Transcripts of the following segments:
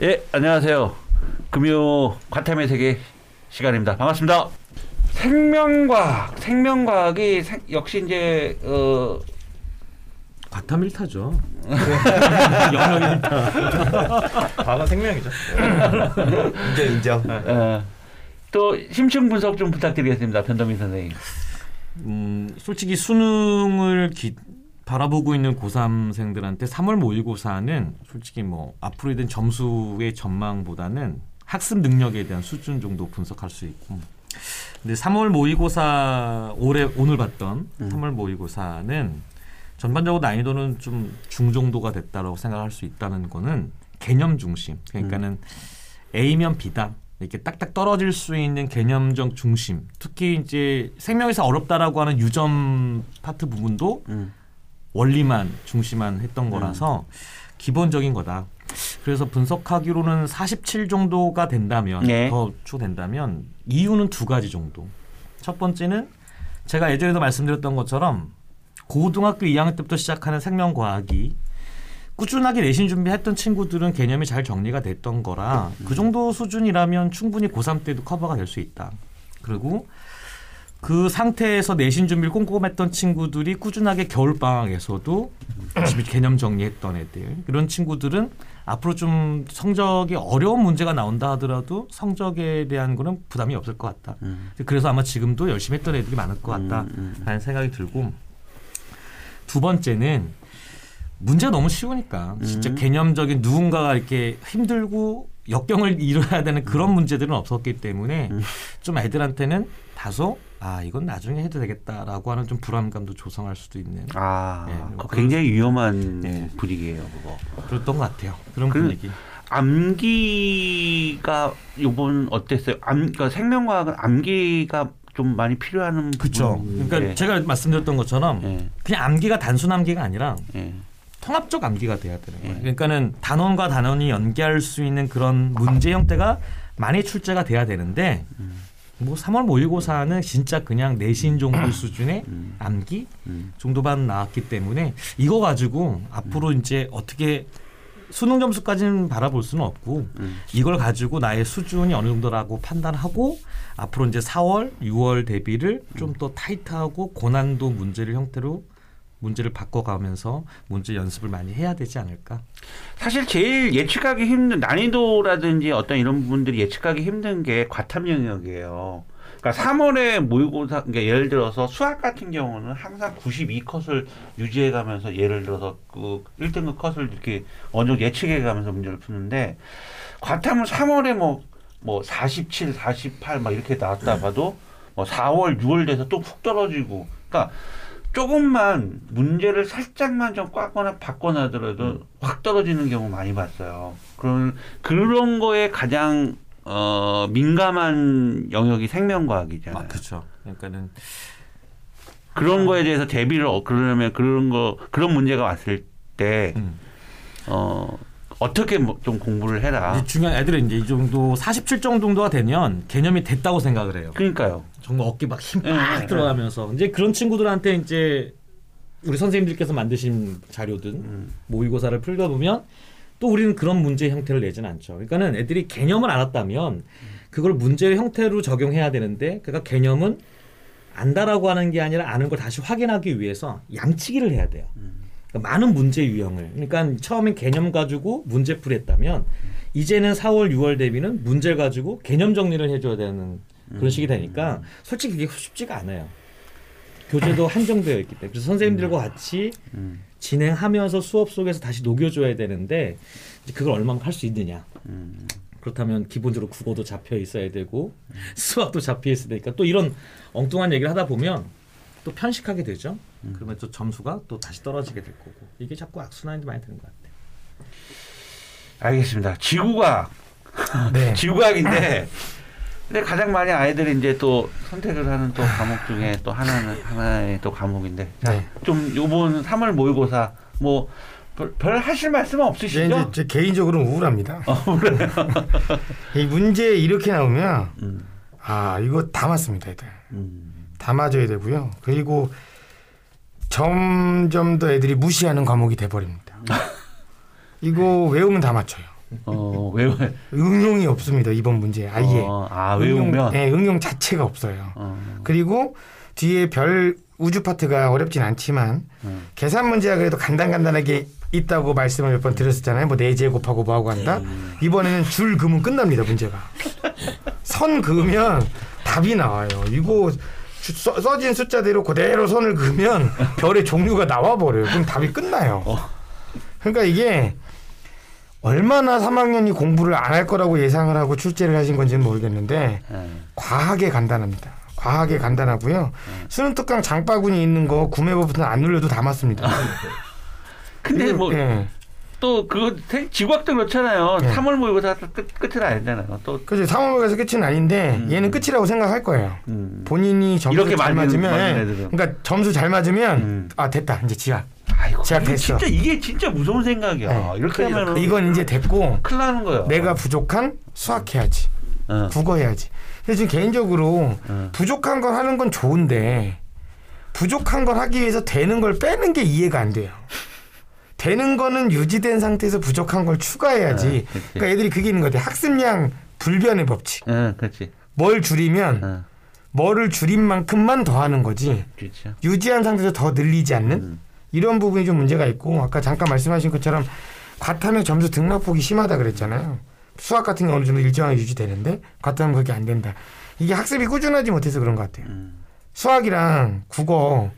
예, 안녕하세요. 금요 과탐의 세계 시간입니다. 반갑습니다. 생명과학, 생명과학이 생, 역시 이제 어 과탐 일타죠. 영역 일타. 과거 생명이죠. 인정 인정. 어, 또 심층 분석 좀 부탁드리겠습니다. 변도민 선생님. 음, 솔직히 수능을 기, 바라보고 있는 고3생들한테 3월 모의고사는 솔직히 뭐 앞으로 된 점수의 전망보다는 학습 능력에 대한 수준 정도 분석할 수 있고. 근데 3월 모의고사 올해 오늘 봤던 음. 3월 모의고사는 전반적으로 난이도는 좀 중정도가 됐다라고 생각할 수 있다는 거는 개념 중심. 그러니까는 A면 B다. 이렇게 딱딱 떨어질 수 있는 개념적 중심. 특히 이제 생명에서 어렵다라고 하는 유점 파트 부분도 음. 원리만 중심만 했던 거라서 기본적인 거다. 그래서 분석하기로는 47 정도가 된다면 네. 더 추된다면 이유는 두 가지 정도. 첫 번째는 제가 예전에도 말씀드렸던 것처럼 고등학교 2학년 때부터 시작하는 생명과학이 꾸준하게 내신 준비했던 친구들은 개념이 잘 정리가 됐던 거라 그 정도 수준이라면 충분히 고3 때도 커버가 될 수 있다. 그리고 그 상태에서 내신 준비를 꼼꼼했던 친구들이 꾸준하게 겨울 방학에서도 개념 정리했던 애들 이런 친구들은 앞으로 좀 성적이 어려운 문제가 나온다 하더라도 성적에 대한 거는 부담이 없을 것 같다. 음. 그래서 아마 지금도 열심히 했던 애들이 많을 것 음, 같다라는 음. 생각이 들고 두 번째는 문제가 너무 쉬우니까 진짜 음. 개념적인 누군가가 이렇게 힘들고 역경을 이뤄야 되는 그런 음. 문제들은 없었기 때문에 좀 애들한테는 다소 아 이건 나중에 해도 되겠다라고 하는 좀 불안감도 조성할 수도 있는 아, 예, 그런- 굉장히 위험한 예. 분위기예요, 그거. 그랬던 것 같아요. 그런 그- 분위기. 암기가 요번 어땠어요? 암, 그러니까 생명과학은 암기가 좀 많이 필요한 그렇죠. 그러니까 제가 말씀드렸던 것처럼 예, 그냥 암기가 단순 암기가 아니라 예. 통합적 암기가 돼야 되는 거예요. 예. 그러니까는 단원과 단원이 연계할 수 있는 그런 문제 형태가 많이 출제가 돼야 되는데 음. 뭐 3월 모의고사는 진짜 그냥 내신 정도 수준의 음, 암기 음. 정도만 나왔기 때문에 이거 가지고 앞으로 이제 어떻게 수능 점수까지는 바라볼 수는 없고 음. 이걸 가지고 나의 수준이 어느 정도라고 판단하고 앞으로 이제 4월, 6월 대비를 좀 더 타이트하고 고난도 문제를 형태로 문제를 바꿔가면서 문제 연습을 많이 해야 되지 않을까? 사실 제일 예측하기 힘든 난이도라든지 어떤 이런 부분들이 예측하기 힘든 게 과탐 영역이에요. 그러니까 3월에 모의고사, 그러니까 예를 들어서 수학 같은 경우는 항상 92컷을 유지해 가면서 예를 들어서 그 1등급 컷을 이렇게 어느 정도 예측해 가면서 문제를 푸는데 과탐은 3월에 뭐, 뭐 47, 48 막 이렇게 나왔다 봐도 뭐 4월, 6월 돼서 또푹 떨어지고 그러니까 조금만 문제를 살짝만 좀 꽉거나 받거나 하더라도 확 떨어지는 경우 많이 봤어요. 그런 그런 거에 가장 어 민감한 영역이 생명과학이잖아요. 아, 그렇죠. 그러니까는 그런 거에 대해서 대비를 어, 그러려면 그런 거 그런 문제가 왔을 때 음. 어, 어떻게 뭐좀 공부를 해라. 중요한 애들은 이제 이 정도 47 정도가 되면 개념이 됐다고 생각을 해요. 그러니까요. 정말 어깨 막힘 예, 빡 예, 들어가면서 이제 그런 친구들한테 이제 우리 선생님들께서 만드신 자료든 음. 모의고사를 풀려보면 또 우리는 그런 문제 형태를 내지는 않죠. 그러니까는 애들이 개념을 알았다면 그걸 문제 형태로 적용해야 되는데 그러니까 개념은 안다라고 하는 게 아니라 아는 걸 다시 확인하기 위해서 양치기를 해야 돼요. 그러니까 많은 문제 유형을 그러니까 처음엔 개념 가지고 문제 풀이 했다면 이제는 4월 6월 대비는 문제 가지고 개념 정리를 해줘야 되는 그런 식이 되니까 솔직히 그게 쉽지가 않아요. 교재도 한정되어 있기 때문에 그래서 선생님들과 같이 음, 진행하면서 수업 속에서 다시 녹여줘야 되는데 그걸 얼마나 할수 있느냐. 음. 그렇다면 기본적으로 국어도 잡혀 있어야 되고 수학도 잡혀 있어야 되니까 또 이런 엉뚱한 얘기를 하다 보면 또 편식하게 되죠. 그러면 또 점수가 또 다시 떨어지게 될 거고 이게 자꾸 악순환이 많이 되는 것 같아요. 알겠습니다. 지구과학. 네. 지구과학인데 근데 가장 많이 아이들이 이제 또 선택을 하는 또 과목 중에 또 하나는 하나의 또 과목인데 자, 네. 좀 요번 3월 모의고사 뭐별 하실 말씀은 네, 없으시죠? 이제 제 개인적으로는 우울합니다. 이 문제 이렇게 나오면 음, 아 이거 다 맞습니다, 애들. 음, 다 맞아야 되고요. 그리고 점점 더 애들이 무시하는 과목이 돼버립니다. 이거 외우면 다 맞춰요. 어, 외워. 응용이 없습니다. 이번 문제 아예. 어, 아, 외우면. 응용, 네, 응용 자체가 없어요. 어. 그리고 뒤에 별 우주 파트가 어렵진 않지만 음. 계산 문제가 그래도 간단간단하게 있다고 말씀을 몇 번 드렸었잖아요. 뭐네 제곱하고 뭐하고 한다. 이번에는 줄 그으면 끝납니다. 문제가. 선 그으면 답이 나와요. 이거 주- 써, 써진 숫자대로 그대로 선을 그으면 별의 종류가 나와 버려요. 그럼 답이 끝나요. 그러니까 이게 얼마나 3학년이 공부를 안 할 거라고 예상을 하고 출제를 하신 건지는 모르겠는데 예. 과하게 간단합니다. 과하게 간단하고요. 수능 특강 장바구니 있는 거 구매 버튼 안 눌러도 다 맞습니다. 근데 그리고, 뭐 예. 또 그거 생- 지구학도 그렇잖아요. 네. 3월 모의고사 끝 끝은 아니잖아요. 또 그죠. 3월에서 끝은 아닌데 음. 얘는 끝이라고 생각할 거예요. 음. 본인이 점수 이렇게 잘 맞으면 예. 애들은. 그러니까 점수 잘 맞으면 음. 아 됐다 이제 지학. 아이고, 제가 이게 됐어. 진짜 이게 진짜 무서운 생각이야. 네. 이렇게 하면은 이건 이제 됐고 큰일 나는 거야. 내가 부족한 수학 해야지. 어. 국어 해야지. 근데 지금 개인적으로 어. 부족한 걸 하는 건 좋은데 부족한 걸 하기 위해서 되는 걸 빼는 게 이해가 안 돼요. 되는 거는 유지된 상태에서 부족한 걸 추가해야지. 어. 그러니까 애들이 그게 있는 것 같아요. 학습량 불변의 법칙. 응, 그렇지. 뭘 줄이면 어, 뭐를 줄인 만큼만 더 하는 거지. 그렇죠. 유지한 상태에서 더 늘리지 않는 음. 이런 부분이 좀 문제가 있고 아까 잠깐 말씀하신 것처럼 과탐의 점수 등락폭이 심하다 그랬잖아요. 수학 같은 게 어느 정도 일정하게 유지되는데 과탐은 그게 안 된다. 이게 학습이 꾸준하지 못해서 그런 것 같아요. 음. 수학이랑 국어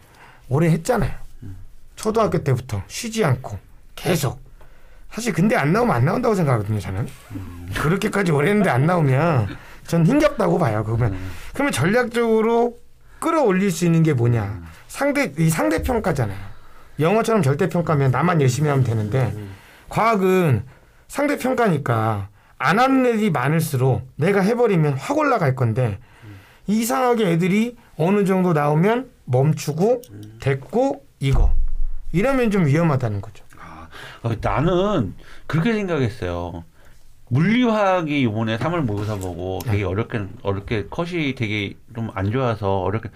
오래 했잖아요. 초등학교 때부터 쉬지 않고 계속. 사실 근데 안 나오면 안 나온다고 생각하거든요. 저는 그렇게까지 오래 했는데 안 나오면 전 힘겹다고 봐요. 그러면 그러면 전략적으로 끌어올릴 수 있는 게 뭐냐? 상대 이 상대 평가잖아요. 영어처럼 절대 평가면 나만 열심히 하면 되는데 과학은 상대 평가니까 안 하는 애들이 많을수록 내가 해버리면 확 올라갈 건데 이상하게 애들이 어느 정도 나오면 멈추고 됐고 이거 이러면 좀 위험하다는 거죠. 아, 어, 나는 그렇게 생각했어요. 물리화학이 이번에 3월 모의고사 보고 되게 어렵게 어렵게 컷이 되게 좀 안 좋아서 어렵게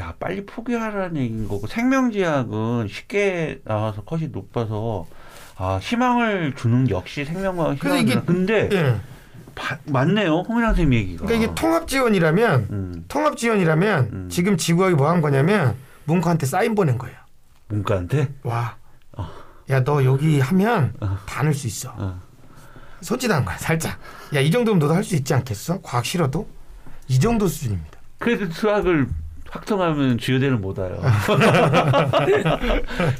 야 빨리 포기하라는 얘기인 거고 생명지학은 쉽게 나와서 컷이 높아서 아 희망을 주는 역시 이게- 희망을 근데 예. 바- 맞네요 홍민환 선생님 얘기가 그러니까 이게 통합 지원이라면 음, 통합 지원이라면 음. 지금 지구학이 뭐 한 거냐면 문과한테 사인 보낸 거예요. 문과한테 와. 어. 야, 너 여기 하면 어. 다 넣을 수 있어. 어. 솔직한 거야, 살짝. 야, 이 정도면 너도 할 수 있지 않겠어? 과학 싫어도? 이 정도 수준입니다. 그래도 수학을 확통하면 주요대는 못 와요.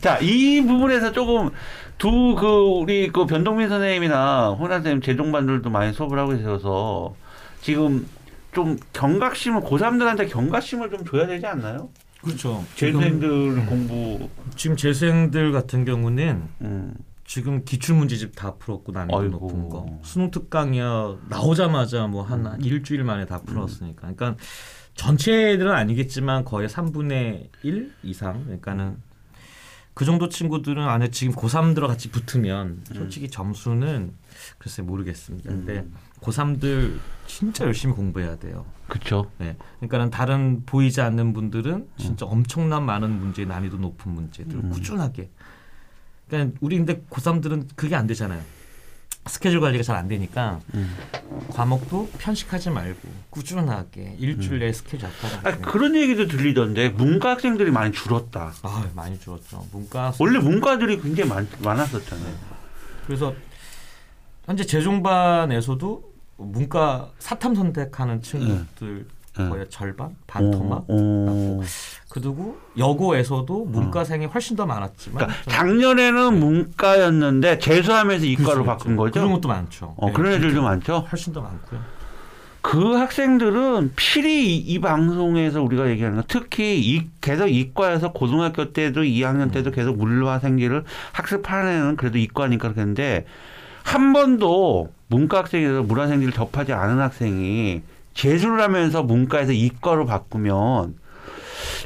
자, 이 부분에서 조금 두 그 우리 그 변동민 선생님이나 호나 선생님 재종반들도 많이 수업을 하고 있어서 지금 좀 경각심을 고3들한테 경각심을 좀 줘야 되지 않나요? 그렇죠. 재수생들 공부 지금 재수생들 같은 경우는 음. 지금 기출 문제집 다 풀었고 난이도 아이고. 높은 거 수능 특강이야 나오자마자 뭐한 일주일 만에 다 풀었으니까 그러니까 전체 애들은 아니겠지만 거의 3분의 1 이상 그러니까는 그 정도 친구들은 안에 지금 고3들과 같이 붙으면 솔직히 점수는 글쎄 모르겠습니다. 근데 음. 고3들 진짜 열심히 공부해야 돼요. 그쵸. 네. 그러니까는 다른 보이지 않는 분들은 진짜 엄청난 많은 문제 난이도 높은 문제들 을 음. 꾸준하게. 그러니까 우리 근데 고3들은 그게 안 되잖아요. 스케줄 관리가 잘 안 되니까 음. 과목도 편식하지 말고 꾸준하게 일주일 내에 스케줄 잡아라. 아, 그런 얘기도 들리던데 문과 학생들이 많이 줄었다. 아 많이 줄었죠. 문과 원래 문과들이 굉장히 많, 많았었잖아요. 그래서 현재 재종반에서도 문과 사탐 선택하는 친구들 네. 거의 절반 반 토막 어, 어. 그리고 여고에서도 문과생이 훨씬 더 많았지만 그러니까 좀 작년에는 문과였는데 재수하면서 이과로 그렇죠, 바꾼 그렇죠. 거죠. 그런 것도 많죠. 어, 네, 그런 애들도 진짜 많죠. 훨씬 더 많고요. 그 학생들은 필히 이, 이 방송에서 우리가 얘기하는 건 특히 이, 계속 이과에서 고등학교 때도 2학년 때도 음. 계속 물리화 생기를 학습하는 애는 그래도 이과니까 그렇겠는데 한 번도 문과 학생에서 물화생기를 접하지 않은 학생이 재수를 하면서 문과에서 이과로 바꾸면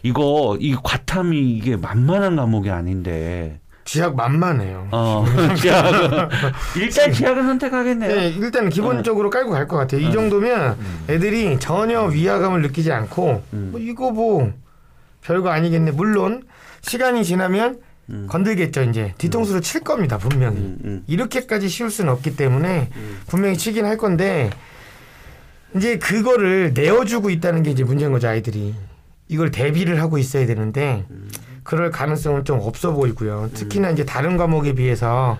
이거 이 과탐이 이게 만만한 과목이 아닌데 지학 만만해요. 어 지학은 일단 지학은 선택하겠네요. 네, 일단 기본적으로 깔고 갈 것 같아요. 이 네. 정도면 애들이 전혀 위화감을 느끼지 않고 음. 뭐 이거 뭐 별거 아니겠네. 물론 시간이 지나면 음. 건들겠죠 이제 뒤통수를 칠 겁니다 분명히 음, 음. 이렇게까지 쉬울 수는 없기 때문에 음. 분명히 치긴 할 건데 이제 그거를 내어주고 있다는 게 이제 문제인 거죠 아이들이 이걸 대비를 하고 있어야 되는데 그럴 가능성은 좀 없어 보이고요 특히나 이제 다른 과목에 비해서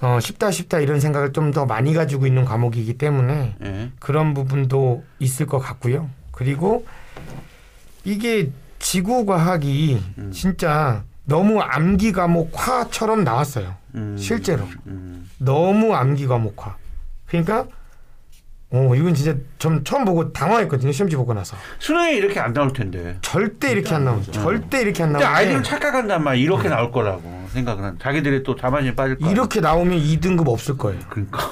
어 쉽다 쉽다 이런 생각을 좀 더 많이 가지고 있는 과목이기 때문에 예. 그런 부분도 있을 것 같고요. 그리고 이게 지구 과학이 음. 진짜 너무 암기 과목화처럼 나왔어요. 음. 실제로 음. 너무 암기 과목화. 그러니까 어 이건 진짜 좀 처음 보고 당황했거든요. 시험지 보고 나서 수능에 이렇게 안 나올 텐데. 절대 이렇게 안 나오죠. 절대 이렇게 안 근데 아이들은 착각한단 말이야. 이렇게 나올 거라고 생각은 한. 자기들이 또 자만심 빠질 거야. 이렇게 나오면 2등급 없을 거예요. 그러니까.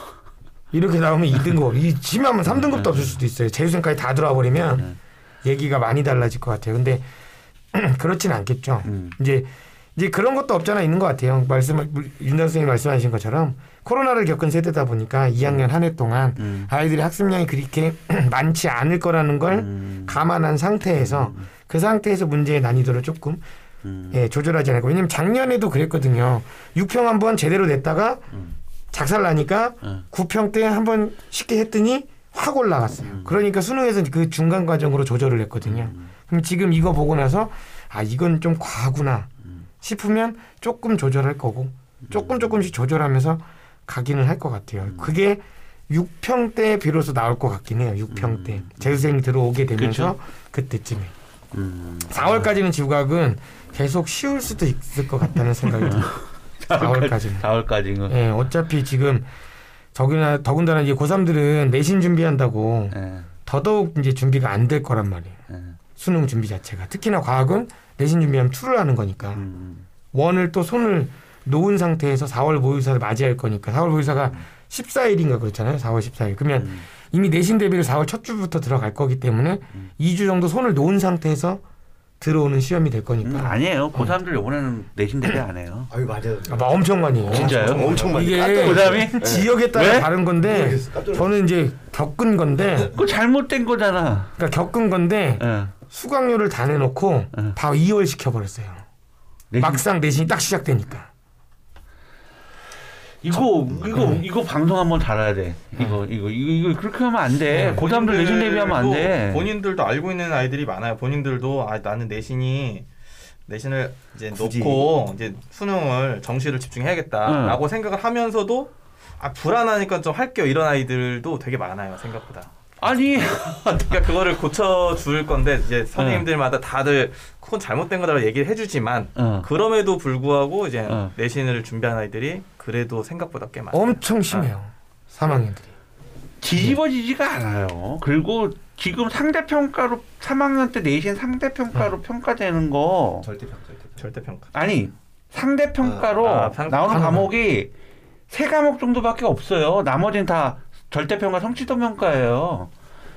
이렇게 나오면 2등급, 이 심하면 3등급도 없을 수도 있어요. 재수생까지 다 들어와 버리면 네. 얘기가 많이 달라질 것 같아요. 근데 그렇진 않겠죠. 음. 이제 이제 그런 것도 없잖아 있는 것 같아요. 말씀 윤당 선생님 말씀하신 것처럼 코로나를 겪은 세대다 보니까 2학년 한 해 동안 음. 아이들의 학습량이 그렇게 많지 않을 거라는 걸 음. 감안한 상태에서 그 상태에서 문제의 난이도를 조금 음. 예, 조절하지 않을까. 왜냐면 작년에도 그랬거든요. 6평 한 번 제대로 냈다가 음. 작살 나니까 음. 9평 때 한 번 쉽게 했더니 확 올라갔어요. 그러니까 수능에서 그 중간 과정으로 조절을 했거든요. 그럼 지금 이거 보고 나서 아 이건 좀 과구나 싶으면 조금 조절할 거고 조금 조금씩 조절하면서 가기는 할 것 같아요. 그게 6평 때 비로소 나올 것 같긴 해요. 6평 때 재수생이 들어오게 되면서 그때쯤에 음. 4월까지는 지구과학은 계속 쉬울 수도 있을 것 같다는 생각이 들어요. 4월까지는. 4월까지는. 예, 어차피 지금 더구나 더군다나 이제 고3들은 내신 준비한다고 예. 더더욱 이제 준비가 안 될 거란 말이에요. 예. 수능 준비 자체가 특히나 과학은 내신 준비하면 투를 하는 거니까 음. 원을 또 손을 놓은 상태에서 4월 모의사를 맞이할 거니까 4월 모의사가 14일인가 그렇잖아요. 4월 14일. 그러면 음. 이미 내신 대비를 4월 첫 주부터 들어갈 거기 때문에 2주 정도 손을 놓은 상태에서 들어오는 시험이 될 음, 거니까 아니에요. 고3들 요번에는 내신 대비 안 해요. 아유 맞아요. 아, 막 엄청 많이 해요. 진짜요? 엄청 많이. 이게 깜짝 고3이? 지역에 따라 왜? 다른 건데. 저는 이제 겪은 건데 그거 잘못된 거잖아. 그러니까 겪은 건데 예. 수강료를 다 내놓고 응. 다 2월 시켜버렸어요. 내신- 막상 내신이 딱 시작되니까. 이거 이거 이거 방송 한번 달아야 돼. 이거 이거 이거 이거 그렇게 하면 안 돼. 고3들 내신 대비하면 안 돼. 본인들도 알고 있는 아이들이 많아요. 본인들도 아 나는 내신이 내신을 이제 굳이. 놓고 이제 수능을 정시를 집중해야겠다라고 생각을 하면서도 아 불안하니까 좀 할게요 이런 아이들도 되게 많아요 생각보다. 아니 그러니까 그거를 고쳐 줄 건데 이제 선생님들마다 다들 그건 잘못된 거다라고 얘기를 해주지만 어. 그럼에도 불구하고 이제 어. 내신을 준비한 아이들이 그래도 생각보다 꽤 많아요. 엄청 심해요. 3학년들이. 뒤집어지지가 않아요. 그리고 지금 상대평가로 3학년 때 내신 상대평가로 평가되는 거 절대평 절대평. 절대평가. 아니 상대평가로 아, 아, 상- 나오는 상- 과목이 세 과목 정도밖에 없어요. 나머지는 다 절대평가 성취도 평가예요.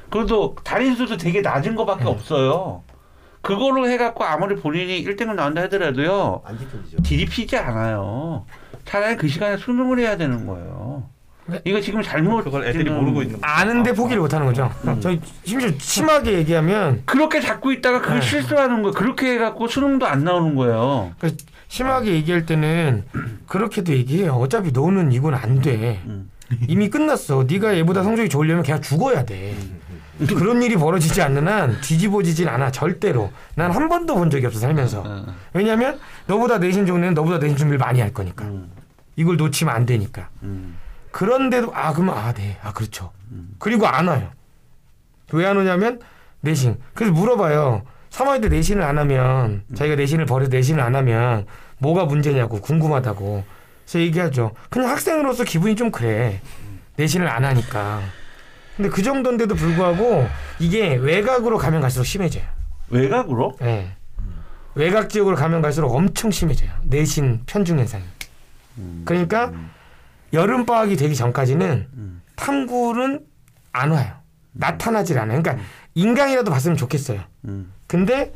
그래도 달인수도 되게 낮은 거밖에 없어요. 그거로 해갖고 아무리 본인이 1등을 나온다 하더라도요. 안 지켜지죠. 뒤집히지 않아요. 차라리 그 시간에 수능을 해야 되는 거예요. 네. 이거 지금 잘못 그걸 애들이 모르고 있는 거죠. 아는데 아, 포기를 못하는 거죠. 저희 심지어 심하게 얘기하면 그렇게 잡고 있다가 그걸 네. 실수하는 거예요. 그렇게 해갖고 수능도 안 나오는 거예요. 그 심하게 얘기할 때는 그렇게도 얘기해요. 어차피 너는 이건 안 돼. 음. 이미 끝났어. 네가 얘보다 성적이 좋으려면 걔가 죽어야 돼. 그런 일이 벌어지지 않는 한 뒤집어지진 않아 절대로. 난 한 번도 본 적이 없어 살면서. 어. 왜냐하면 너보다 내신 좋은 애는 너보다 내신 준비를 많이 할 거니까. 음. 이걸 놓치면 안 되니까. 음. 그런데도 아 그러면 아 네. 아 그렇죠. 그리고 안 와요. 왜 안 오냐면 내신. 그래서 물어봐요. 3학년 때 내신을 안 하면 자기가 내신을 버려서 내신을 안 하면 뭐가 문제냐고 궁금하다고. 그래서 얘기하죠. 그냥 학생으로서 기분이 좀 그래. 내신을 안 하니까. 근데 그 정도인데도 불구하고 이게 외곽으로 가면 갈수록 심해져요. 외곽으로? 예. 외곽 지역으로 가면 갈수록 엄청 심해져요. 내신 편중 현상이. 그러니까 여름 방학이 되기 전까지는 음. 탐구는 안 와요. 나타나질 않아요. 그러니까 인강이라도 봤으면 좋겠어요. 음. 근데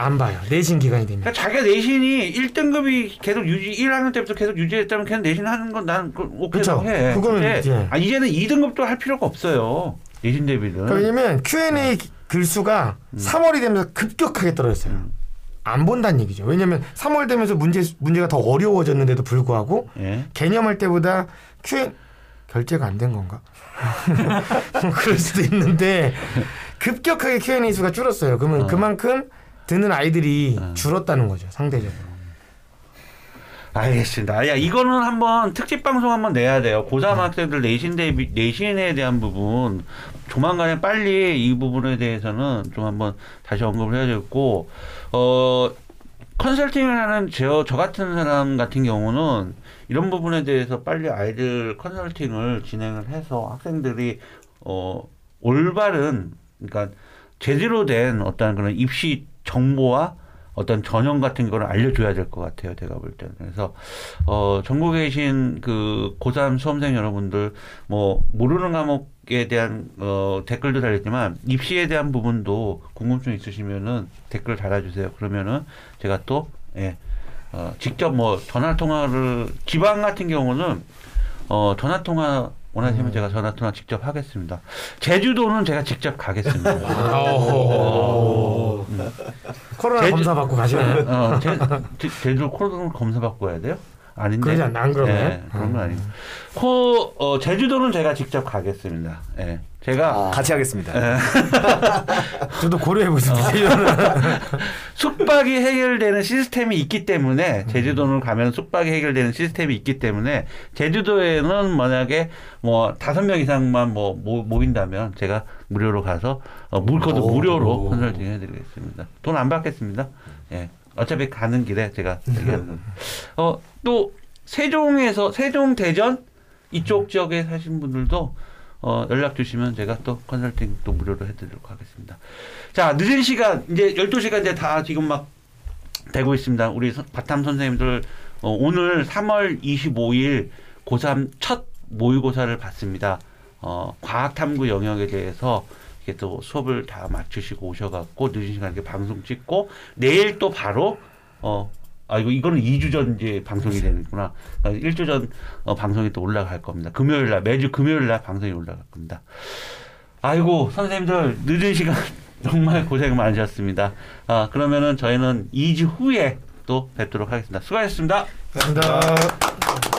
안 봐요. 내신 기간이 되면. 그러니까 자기가 내신이 1등급이 계속 유지 1학년 때부터 계속 유지했다면 그냥 내신 하는 건 난 오케이라고 그쵸. 해. 그거는 이제- 아, 이제는 2등급도 할 필요가 없어요. 내신 대비는. 그러니까 왜냐면 Q&A 글수가 3월이 되면서 급격하게 떨어졌어요. 안 본다는 얘기죠. 왜냐하면 3월 되면서 문제 문제가 더 어려워졌는데도 불구하고 예. 개념할 때보다 Q 결제가 안 된 건가? 뭐 그럴 수도 있는데 급격하게 Q&A 수가 줄었어요. 그러면 어. 그만큼 듣는 아이들이 어. 줄었다는 거죠. 상대적으로. 알겠습니다. 야 이거는 한번 특집 방송 한번 내야 돼요. 고3 학생들 내신 대비 내신에 대한 부분 조만간에 빨리 이 부분에 대해서는 좀 한번 다시 언급을 해야 되겠고 어 컨설팅을 하는 저, 저 같은 사람 같은 경우는 이런 부분에 대해서 빨리 아이들 컨설팅을 진행을 해서 학생들이 어 올바른 그러니까 제대로 된 어떤 그런 입시 정보와 어떤 전형 같은 거를 알려줘야 될 것 같아요. 제가 볼 때는. 그래서, 어, 전국에 계신 그 고3 수험생 여러분들, 뭐, 모르는 과목에 대한, 어, 댓글도 달렸지만, 입시에 대한 부분도 궁금증 있으시면은 댓글 달아주세요. 그러면은 제가 또, 예, 어, 직접 뭐, 전화통화를, 지방 같은 경우는, 어, 전화통화 원하시면 제가 전화통화 직접 하겠습니다. 제주도는 제가 직접 가겠습니다. 오. 코로나 제주- 검사 받고 가시나요? 어, 제, 제, 제주도 코로나 검사 받고 가야 돼요? 아닌데. 그러지 않나? 안 그러면? 예, 그런 건 아니고. 코, 어, 제주도는 제가 직접 가겠습니다. 예. 제가 같이 하겠습니다. 저도 고려해보고 어. 있습니다. 숙박이 해결되는 시스템이 있기 때문에 제주도는 가면 숙박이 해결되는 시스템이 있기 때문에 제주도에는 만약에 뭐 다섯 명 이상만 뭐 모, 모인다면 제가 무료로 가서 어, 물 것도 오. 무료로 컨설팅 해드리겠습니다. 돈 안 받겠습니다. 예. 어차피 가는 길에 제가 얘기하는 어, 또 세종에서 세종 대전 이쪽 지역에 사신 분들도 어, 연락 주시면 제가 또 컨설팅 또 무료로 해드리도록 하겠습니다. 자, 늦은 시간, 이제 12시가 이제 다 지금 막 되고 있습니다. 우리 선- 바탐 선생님들, 어, 오늘 3월 25일 고3 첫 모의고사를 받습니다. 어, 과학탐구 영역에 대해서 이렇게 또 수업을 다 마치시고 오셔갖고 늦은 시간에 이렇게 방송 찍고 내일 또 바로, 어, 아, 이거, 이거는 2주 전 이제 방송이 되는구나. 어, 1주 전 어, 방송이 또 올라갈 겁니다. 금요일 날, 매주 금요일 날 방송이 올라갈 겁니다. 아이고, 선생님들, 늦은 시간 정말 고생 많으셨습니다. 아, 그러면은 저희는 2주 후에 또 뵙도록 하겠습니다. 수고하셨습니다. 감사합니다.